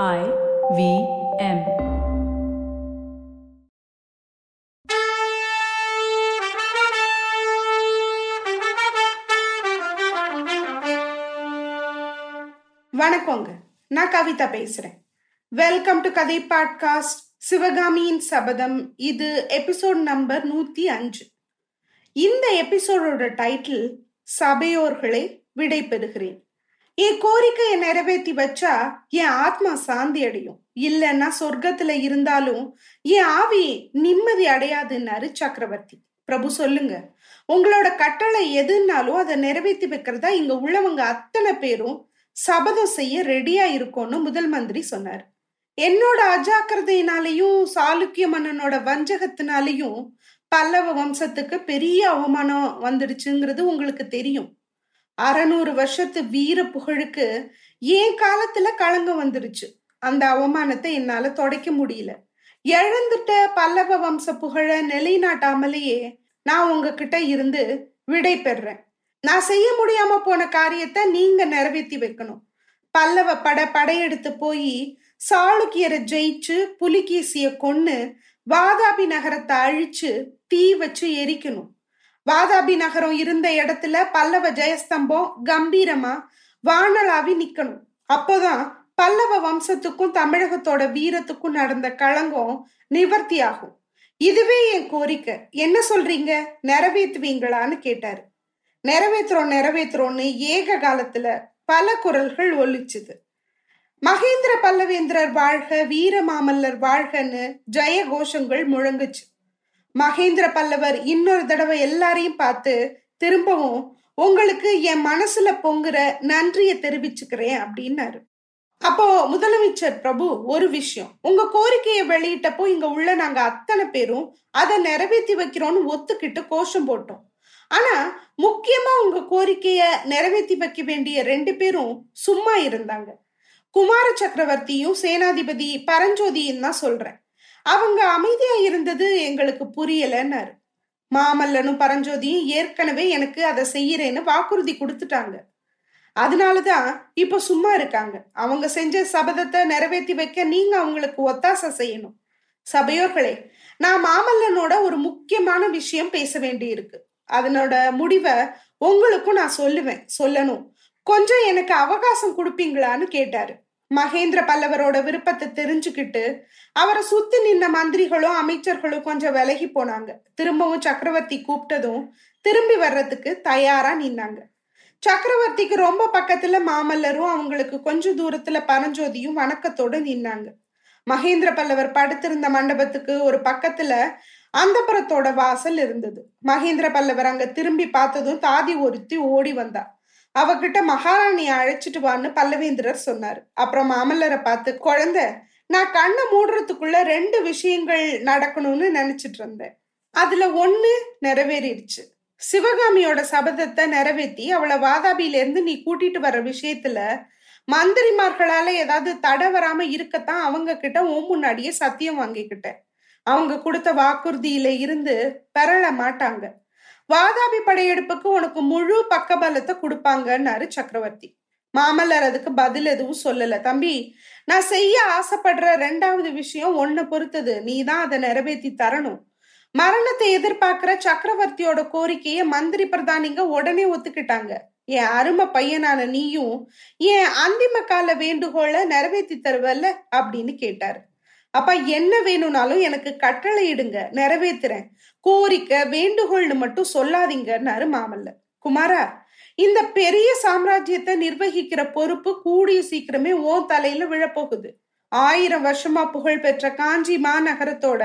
I V M. வணக்கங்க. நான் கவிதா பேசுறேன். வெல்கம் டு கதை பாட்காஸ்ட் சிவகாமியின் சபதம் இது எபிசோட் நம்பர் நூத்தி அஞ்சு. இந்த எபிசோடோட டைட்டில் சபையோர்களை விடை பெறுகிறேன். என் கோரிக்கையை நிறைவேற்றி வச்சா என் ஆத்மா சாந்தி அடையும். இல்லைன்னா சொர்க்கத்துல இருந்தாலும் என் ஆவி நிம்மதி அடையாதுன்னாரு சக்கரவர்த்தி. பிரபு சொல்லுங்க. உங்களோட கட்டளை எதுனாலும் அதை நிறைவேற்றி வைக்கிறதா இங்க உள்ளவங்க அத்தனை பேரும் சபதம் செய்ய ரெடியா இருக்கும்னு முதல் மந்திரி சொன்னார். என்னோட அஜாக்கிரதையினாலையும் சாளுக்கிய மன்னனோட வஞ்சகத்தினாலையும் பல்லவ வம்சத்துக்கு பெரிய அவமானம் வந்துடுச்சுங்கிறது உங்களுக்கு தெரியும். அறநூறு வருஷத்து வீர புகழுக்கு ஏன் காலத்துல களங்கம் வந்துருச்சு? அந்த அவமானத்தை என்னால தொடைக்க முடியல. இழந்துட்ட பல்லவ வம்ச புகழ நிலைநாட்டாமலேயே நான் உங்ககிட்ட இருந்து விடை பெறேன் நான் செய்ய முடியாம போன காரியத்தை நீங்க நிறைவேற்றி வைக்கணும். பல்லவ பட படையெடுத்து போய் சாளுக்கியரை ஜெயிச்சு புலிகேசிய கொன்னு வாதாபி நகரத்தை அழிச்சு தீ வச்சு எரிக்கணும். வாதாபி நகரம் இருந்த இடத்துல பல்லவ ஜெயஸ்தம்பம் கம்பீரமா வானலாவி நிக்கணும். அப்போதான் பல்லவ வம்சத்துக்கும் தமிழகத்தோட வீரத்துக்கும் நடந்த களங்கம் நிவர்த்தி ஆகும் இதுவே என் கோரிக்கை. என்ன சொல்றீங்க? நிறைவேற்றுவீங்களான்னு கேட்டாரு. நிறைவேற்றுறோம் நிறைவேற்றுறோம்னு ஏக காலத்துல பல குரல்கள் ஒலிச்சுது. மகேந்திர பல்லவேந்திரர் வாழ்க வீர மாமல்லர் வாழ்கன்னு ஜெய கோஷங்கள் முழங்குச்சு. மகேந்திர பல்லவர் இன்னொரு தடவை எல்லாரையும் பார்த்து திரும்பவும் உங்களுக்கு என் மனசுல பொங்குற நன்றியை தெரிவிச்சுக்கிறேன் அப்படின்னாரு. அப்போ முதலமைச்சர் பிரபு ஒரு விஷயம். உங்க கோரிக்கையை வெளியிட்டப்போ இங்க உள்ள நாங்க அத்தனை பேரும் அதை நிறைவேற்றி வைக்கிறோம்னு ஒத்துக்கிட்டு கோஷம் போட்டோம். ஆனா முக்கியமா உங்க கோரிக்கைய நிறைவேற்றி வைக்க வேண்டிய ரெண்டு பேரும் சும்மா இருந்தாங்க. குமார சக்கரவர்த்தியும் சேனாதிபதி பரஞ்சோதியும் தான் சொல்றேன். அவங்க அமைதியா இருந்தது எங்களுக்கு புரியலன்னாரு. மாமல்லனும் பரஞ்சோதியும் ஏற்கனவே எனக்கு அதை செய்யறேன்னு வாக்குறுதி கொடுத்துட்டாங்க. அதனாலதான் இப்ப சும்மா இருக்காங்க. அவங்க செஞ்ச சபதத்தை நிறைவேற்றி வைக்க நீங்க அவங்களுக்கு ஒத்தாசை செய்யணும். சபையோர்களே நான் மாமல்லனோட ஒரு முக்கியமான விஷயம் பேச வேண்டி இருக்கு அதனோட முடிவை உங்களுக்கும் நான் சொல்லுவேன் சொல்லணும். கொஞ்சம் எனக்கு அவகாசம் கொடுப்பீங்களான்னு கேட்டாரு. மகேந்திர பல்லவரோட விருப்பத்தை தெரிஞ்சுக்கிட்டு அவரை சுத்தி நின்ன மந்திரிகளும் அமைச்சர்களும் கொஞ்சம் விலகி போனாங்க. திரும்பவும் சக்கரவர்த்தி கூப்பிட்டதும் திரும்பி வர்றதுக்கு தயாரா நின்னாங்க. சக்கரவர்த்திக்கு ரொம்ப பக்கத்துல மாமல்லரும் அவங்களுக்கு கொஞ்சம் தூரத்துல பரஞ்சோதியும் வணக்கத்தோடு நின்னாங்க. மகேந்திர பல்லவர் படுத்திருந்த மண்டபத்துக்கு ஒரு பக்கத்துல அந்தபுரத்தோட வாசல் இருந்தது. மகேந்திர பல்லவர் அங்க திரும்பி பார்த்ததும் தாதி ஒருத்தி ஓடி வந்தா. அவகிட்ட மகாராணியை அழைச்சிட்டு வான்னு பல்லவேந்திரர் சொன்னார். அப்புறம் மாமல்லரை பார்த்து குழந்தை நான் கண்ணை மூடுறதுக்குள்ள ரெண்டு விஷயங்கள் நடக்கணும்னு நினைச்சிட்டு இருந்தேன். அதுல ஒண்ணு நிறைவேறிடுச்சு. சிவகாமியோட சபதத்தை நிறைவேற்றி அவளை வாதாபியில இருந்து நீ கூட்டிட்டு வர்ற விஷயத்துல மந்திரிமார்களால ஏதாவது தடை வராம இருக்கத்தான் அவங்க கிட்ட உன் முன்னாடியே சத்தியம் வாங்கிக்கிட்டேன். அவங்க கொடுத்த வாக்குறுதியில இருந்து பெறல மாட்டாங்க. வாதாபி படையெடுப்புக்கு உனக்கு முழு பக்கபலத்தை கொடுப்பாங்கன்னாரு சக்கரவர்த்தி. மாமல்லர் அதுக்கு பதில் எதுவும் சொல்லல. தம்பி நான் செய்ய ஆசைப்படுற ரெண்டாவது விஷயம் ஒன்ன பொறுத்தது. நீ தான் அதை நிறைவேற்றி தரணும். மரணத்தை எதிர்பார்க்கிற சக்கரவர்த்தியோட கோரிக்கையை மந்திரி பிரதானிங்க உடனே ஒத்துக்கிட்டாங்க. என் அருமை பையனான நீயும் என் அந்திம கால வேண்டுகோளை நிறைவேற்றி தருவல்ல? அப்படின்னு கேட்டாரு. அப்பா என்ன வேணும்னாலும் எனக்கு கட்டளை இடுங்க நிறைவேத்துறேன். கோரிக்கை வேண்டுகோள்னு மட்டும் சொல்லாதீங்கன்னாரு மாமல்ல குமாரா இந்த பெரிய சாம்ராஜ்யத்தை நிர்வகிக்கிற பொறுப்பு கூடிய சீக்கிரமே ஓ தலையில விழப்போகுது. ஆயிரம் வருஷமா புகழ் பெற்ற காஞ்சி மாநகரத்தோட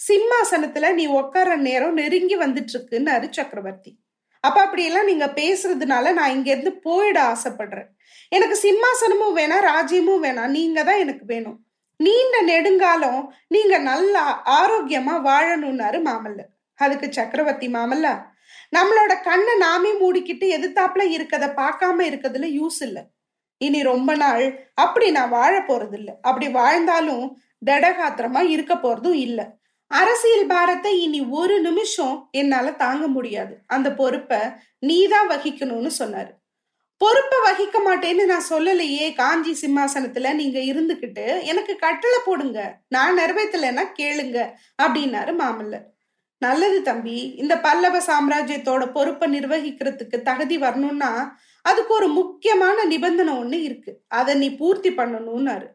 சிம்மாசனத்துல நீ உட்கார நேரம் நெருங்கி வந்துட்டு இருக்குன்னாரு சக்கரவர்த்தி. அப்ப அப்படியெல்லாம் நீங்க பேசுறதுனால நான் இங்க இருந்து போயிட ஆசைப்படுறேன். எனக்கு சிம்மாசனமும் வேணாம் ராஜ்யமும் வேணாம் நீங்க தான் எனக்கு வேணும். நீண்ட நெடுங்காலம் நீங்க நல்லா ஆரோக்கியமா வாழணும்னாரு மாமல்ல அதுக்கு சக்கரவர்த்தி மாமல்ல நம்மளோட கண்ணை நாமே மூடிக்கிட்டு எதிர்த்தாப்புல இருக்கத பார்க்காம இருக்கிறதுல யூஸ் இல்லை. இனி ரொம்ப நாள் அப்படி நான் வாழ போறது இல்லை அப்படி வாழ்ந்தாலும் தடகாத்திரமா இருக்க போறதும் இல்லை. அரசியல் பாரத்தை இனி ஒரு நிமிஷம் என்னால தாங்க முடியாது. அந்த பொறுப்பை நீதான் வகிக்கணும்னு சொன்னாரு. பொறுப்பை வகிக்க மாட்டேன்னு நான் சொல்லலையே காஞ்சி சிம்மாசனத்துல நீங்க இருந்துகிட்டு எனக்கு கட்டளை போடுங்க நான் நிறைவேற்றலைன்னா கேளுங்க அப்படின்னாரு மாமல்லர். நல்லது தம்பி இந்த பல்லவ சாம்ராஜ்யத்தோட பொறுப்பை நிர்வகிக்கிறதுக்கு தகுதி வரணும்னா அதுக்கு ஒரு முக்கியமான நிபந்தனை ஒண்ணு இருக்கு. அதை நீ பூர்த்தி பண்ணணும்னாரு.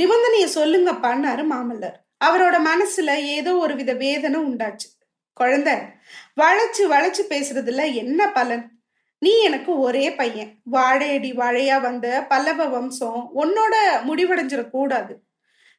நிபந்தனைய சொல்லுங்க பண்ணாரு மாமல்லர். அவரோட மனசுல ஏதோ ஒரு வித வேதனை உண்டாச்சு. குழந்தை வளைச்சு வளைச்சு பேசுறதுல என்ன பலன்? நீ எனக்கு ஒரே பையன். வாழையடி வாழையா வந்த பல்லவ வம்சம் உன்னோட முடிவடைஞ்சிடக்கூடாது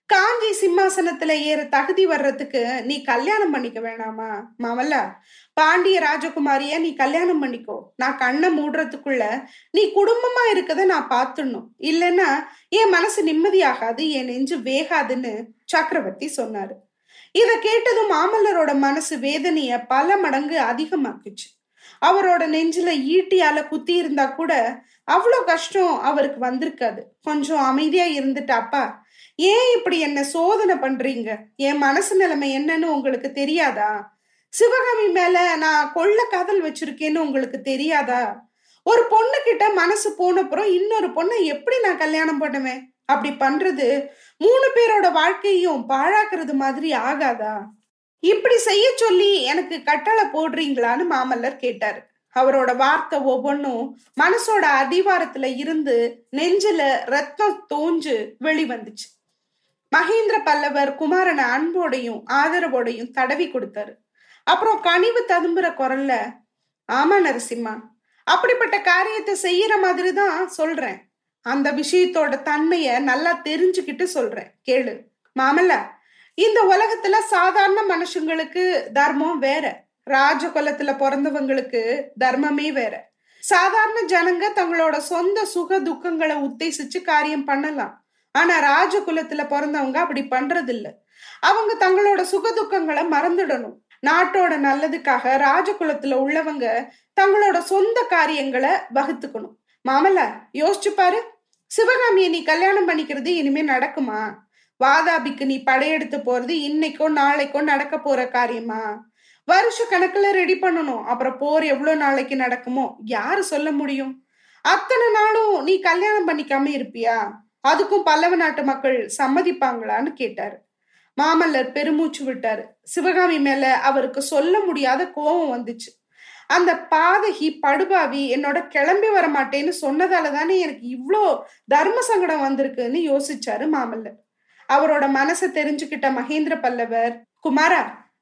காஞ்சி சிம்மாசனத்துல ஏற தகுதி வர்றதுக்கு நீ கல்யாணம் பண்ணிக்க வேணாமா? மாமல்லா பாண்டிய ராஜகுமாரிய நீ கல்யாணம் பண்ணிக்கோ. நான் கண்ணை மூடுறதுக்குள்ள நீ குடும்பமா இருக்கத நான் பார்த்துடணும். இல்லைன்னா என் மனசு நிம்மதியாகாது என் நெஞ்சு வேகாதுன்னு சக்கரவர்த்தி சொன்னாரு. இத கேட்டதும் மாமல்லரோட மனசு வேதனைய பல மடங்கு அதிகமாக்குச்சு. அவரோட நெஞ்சில ஈட்டியால குத்தி இருந்தா கூட அவ்வளோ கஷ்டம் அவருக்கு வந்திருக்காது. கொஞ்சம் அமைதியா இருந்துட்டாப்பா ஏன் இப்படி என்ன சோதனை பண்றீங்க? என் மனசு நிலைமை என்னன்னு உங்களுக்கு தெரியாதா? சிவகாமி மேல நான் கொள்ள காதல் வச்சிருக்கேன்னு உங்களுக்கு தெரியாதா? ஒரு பொண்ணு கிட்ட மனசு போனப்புறம் இன்னொரு பொண்ணை எப்படி நான் கல்யாணம் பண்ணுவேன்? அப்படி பண்றது மூணு பேரோட வாழ்க்கையும் பாழாக்குறது மாதிரி ஆகாதா? இப்படி செய்ய சொல்லி எனக்கு கட்டளை போடுறீங்களான்னு மாமல்லர் கேட்டாரு. அவரோட வார்த்தை ஒவ்வொன்றும் மனசோட அடிவாரத்துல இருந்து நெஞ்சில ரத்தம் தோஞ்சு வெளிவந்துச்சு. மகேந்திர பல்லவர் குமாரனை அன்போடையும் ஆதரவோடையும் தடவி கொடுத்தாரு. அப்புறம் கனிவு ததும்புற குரல்ல ஆமா நரசிம்மா அப்படிப்பட்ட காரியத்தை செய்யற மாதிரி தான் சொல்றேன். அந்த விஷயத்தோட தன்மைய நல்லா தெரிஞ்சுக்கிட்டு சொல்றேன். கேளு மாமல்லா இந்த உலகத்துல சாதாரண மனுஷங்களுக்கு தர்மம் வேற. ராஜ குலத்துல பிறந்தவங்களுக்கு தர்மமே வேற. சாதாரண ஜனங்க தங்களோட சொந்த சுக துக்கங்களை உத்தேசிச்சு காரியம் பண்ணலாம். ஆனா ராஜ குலத்துல பிறந்தவங்க அப்படி பண்றது இல்ல அவங்க தங்களோட சுக துக்கங்களை மறந்துடணும். நாட்டோட நல்லதுக்காக ராஜகுலத்துல உள்ளவங்க தங்களோட சொந்த காரியங்களை வகுத்துக்கணும். மாமல்ல யோசிச்சு பாரு. சிவகாமியை நீ கல்யாணம் பண்ணிக்கிறது இனிமே நடக்குமா? வாதாபிக்கு நீ படையெடுத்து போறது இன்னைக்கோ நாளைக்கோ நடக்க போற காரியமா? வருஷ கணக்குல ரெடி பண்ணணும். அப்புறம் போர் எவ்வளவு நாளைக்கு நடக்குமோ? யாரு சொல்ல முடியும்? அத்தனை நாளும் நீ கல்யாணம் பண்ணிக்காம இருப்பியா? அதுக்கும் பல்லவ நாட்டு மக்கள் சம்மதிப்பாங்களான்னு கேட்டாரு. மாமல்லர் பெருமூச்சு விட்டாரு. சிவகாமி மேல அவருக்கு சொல்ல முடியாத கோபம் வந்துச்சு. அந்த பாதகி படுபாவி என்னோட கிளம்பி வர மாட்டேன்னு சொன்னதால தானே எனக்கு இவ்வளோ தர்ம சங்கடம் வந்திருக்குன்னு யோசிச்சாரு மாமல்லர். அவரோட மனசை தெரிஞ்சுக்கிட்ட மகேந்திர பல்லவர் குமாரா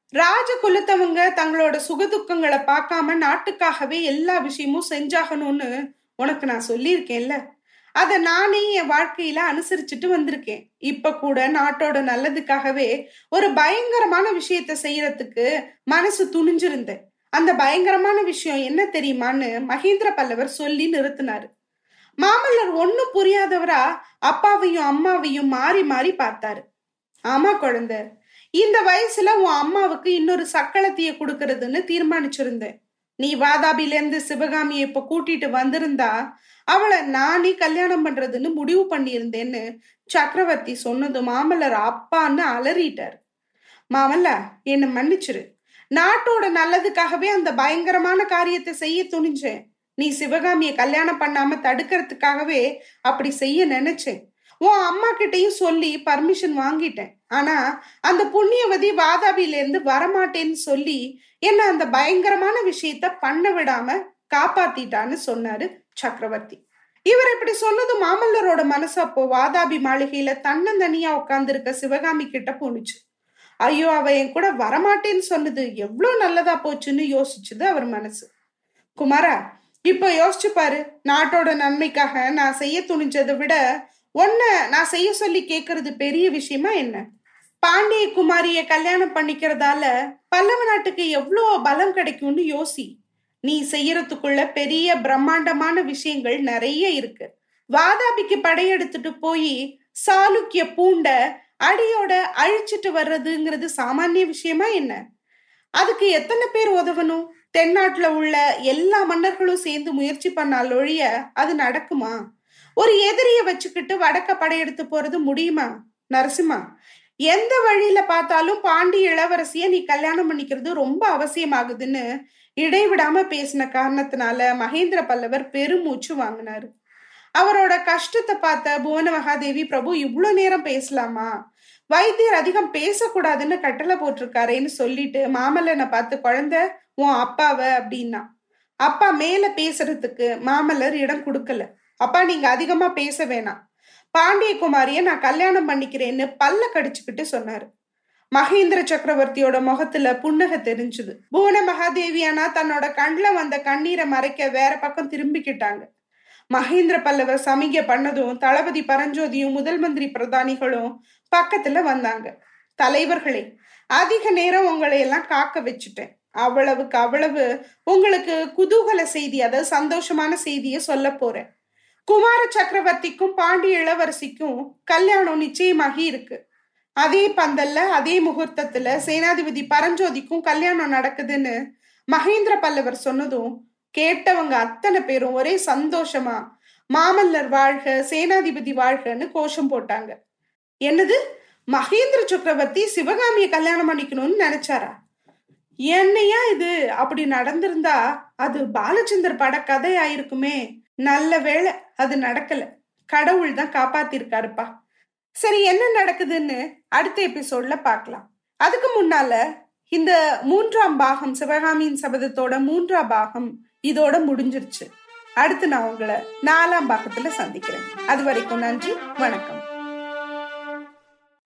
ராஜ குலத்தவங்க தங்களோட சுகதுக்கங்களை பார்க்காம நாட்டுக்காகவே எல்லா விஷயமும் செஞ்சாகணும்னு உனக்கு நான் சொல்லியிருக்கேன்ல. அதை நானே என் வாழ்க்கையில அனுசரிச்சுட்டு வந்திருக்கேன். இப்ப கூட நாட்டோட நல்லதுக்காகவே ஒரு பயங்கரமான விஷயத்த செய்யறதுக்கு மனசு துணிஞ்சிருந்தேன். அந்த பயங்கரமான விஷயம் என்ன தெரியுமான்னு மகேந்திர பல்லவர் சொல்லி நிறுத்தினாரு. மாமல்லர் ஒன்னும் புரியாதவரா அப்பாவையும் அம்மாவையும் மாறி மாறி பார்த்தாரு. ஆமா குழந்தை இந்த வயசுல உன் அம்மாவுக்கு இன்னொரு சக்களத்திய கொடுக்கறதுன்னு தீர்மானிச்சிருந்தேன். நீ வாதாபில இருந்து சிவகாமியை இப்ப கூட்டிட்டு வந்திருந்தா அவளை நானே கல்யாணம் பண்றதுன்னு முடிவு பண்ணியிருந்தேன்னு சக்கரவர்த்தி சொன்னது மாமல்லர் அப்பான்னு அலறிட்டார். மாமல்ல என்ன மன்னிச்சிரு. நாட்டோட நல்லதுக்காகவே அந்த பயங்கரமான காரியத்தை செய்ய துணிஞ்சேன். நீ சிவகாமிய கல்யாணம் பண்ணாம தடுக்கிறதுக்காகவே அப்படி செய்ய நினைச்சேன். உன் அம்மா கிட்டையும் சொல்லி பர்மிஷன் வாங்கிட்டேன். ஆனா அந்த புண்ணியவதி வாதாபில இருந்து வரமாட்டேன்னு சொல்லி என்ன அந்த பயங்கரமான விஷயத்த பண்ண விடாம காப்பாத்திட்டான்னு சொன்னாரு சக்கரவர்த்தி. இவர் இப்படி சொன்னது மாமல்லரோட மனசு அப்போ வாதாபி மாளிகையில தன்னந்தனியா உட்கார்ந்துருக்க சிவகாமி கிட்ட போனுச்சு ஐயோ அவ என் கூட வரமாட்டேன்னு சொன்னது எவ்வளவு நல்லதா போச்சுன்னு யோசிச்சுது அவர் மனசு. குமாரா இப்போ யோசிச்சு பாரு நாட்டோட நன்மைக்காக நான் செய்ய துணிஞ்சதை விட ஒன்ன நான் செய்ய சொல்லி கேக்குறது பெரிய விஷயமா என்ன? பாண்டிய குமாரிய கல்யாணம் பண்ணிக்கிறதால பல்லவ நாட்டுக்கு எவ்வளோ பலம் கிடைக்கும்னு யோசி. நீ செய்யறதுக்குள்ள பெரிய பிரம்மாண்டமான விஷயங்கள் நிறைய இருக்கு. வாதாபிக்கு படையெடுத்துட்டு போய் சாளுக்கிய பூண்ட அடியோட அழிச்சிட்டு வர்றதுங்கிறது சாமானிய விஷயமா என்ன? அதுக்கு எத்தனை பேர் உதவணும்? தென்னாட்டுல உள்ள எல்லா மன்னர்களும் சேர்ந்து முயற்சி பண்ணால் ஒழிய அது நடக்குமா? ஒரு எதிரிய வச்சுக்கிட்டு வடக்க படையெடுத்து போறது முடியுமா? நரசிம்மா எந்த வழியில பார்த்தாலும் பாண்டி இளவரசிய நீ கல்யாணம் பண்ணிக்கிறது ரொம்ப அவசியமாகுதுன்னு இடைவிடாம பேசின காரணத்தினால மகேந்திர பல்லவர் பெருமூச்சு வாங்கினாரு. அவரோட கஷ்டத்தை பார்த்த புவன மகாதேவி பிரபு இவ்வளவு நேரம் பேசலாமா? வைத்தியர் அதிகம் பேசக்கூடாதுன்னு கட்டளை போட்டிருக்காரேன்னு சொல்லிட்டு மாமல்லனை பார்த்து குழந்தை உன் அப்பாவ? அப்படின்னா. அப்பா மேல பேசுறதுக்கு மாமல்லர் இடம் கொடுக்கல. அப்பா நீங்க அதிகமா பேச வேணாம். பாண்டியகுமாரிய நான் கல்யாணம் பண்ணிக்கிறேன்னு பல்ல கடிச்சுக்கிட்டு சொன்னாரு. மகேந்திர சக்கரவர்த்தியோட முகத்துல புன்னக தெரிஞ்சுது. புவன மகாதேவியானா தன்னோட கண்ல வந்த கண்ணீரை மறைக்க வேற பக்கம் திரும்பிக்கிட்டாங்க. மகேந்திர பல்லவர் சமிகை பண்ணதும் தளபதி பரஞ்சோதியும் முதல் மந்திரி பிரதானிகளும் பக்கத்துல வந்தாங்க. தலைவர்களே அதிக நேரம் உங்களை எல்லாம் காக்க வச்சுட்டேன். அவ்வளவுக்கு அவ்வளவு உங்களுக்கு குதூகல செய்தி அதாவது சந்தோஷமான செய்தியை சொல்ல போறேன். குமார சக்கரவர்த்திக்கும் பாண்டிய இளவரசிக்கும் கல்யாணம் நிச்சயமாகி இருக்கு. அதே பந்தல்ல அதே முகூர்த்தத்துல சேனாதிபதி பரஞ்சோதிக்கும் கல்யாணம் நடக்குதுன்னு மகேந்திர பல்லவர் சொன்னதும் கேட்டவங்க அத்தனை பேரும் ஒரே சந்தோஷமா மாமல்லர் வாழ்க சேனாதிபதி வாழ்கன்னு கோஷம் போட்டாங்க. என்னது? மகேந்திர சக்கரவர்த்தி சிவகாமியை கல்யாணம் பண்ணிக்கணும்னு நினைச்சாரா? என்னையா இது? அப்படி நடந்திருந்தா அது பாலச்சந்தர் பட கதையாயிருக்குமே. நல்ல வேலை அது நடக்கல. கடவுள் தான் காப்பாத்திருக்காருப்பா. சரி என்ன நடக்குதுன்னு அடுத்த எபிசோட்ல பார்க்கலாம். அதுக்கு முன்னால இந்த மூன்றாம் பாகம் சிவகாமியின் சபதத்தோட மூன்றாம் பாகம் இதோட முடிஞ்சிருச்சு. அடுத்து நான் உங்களை நாலாம் பாகத்துல சந்திக்கிறேன். அது வரைக்கும் நன்றி வணக்கம்.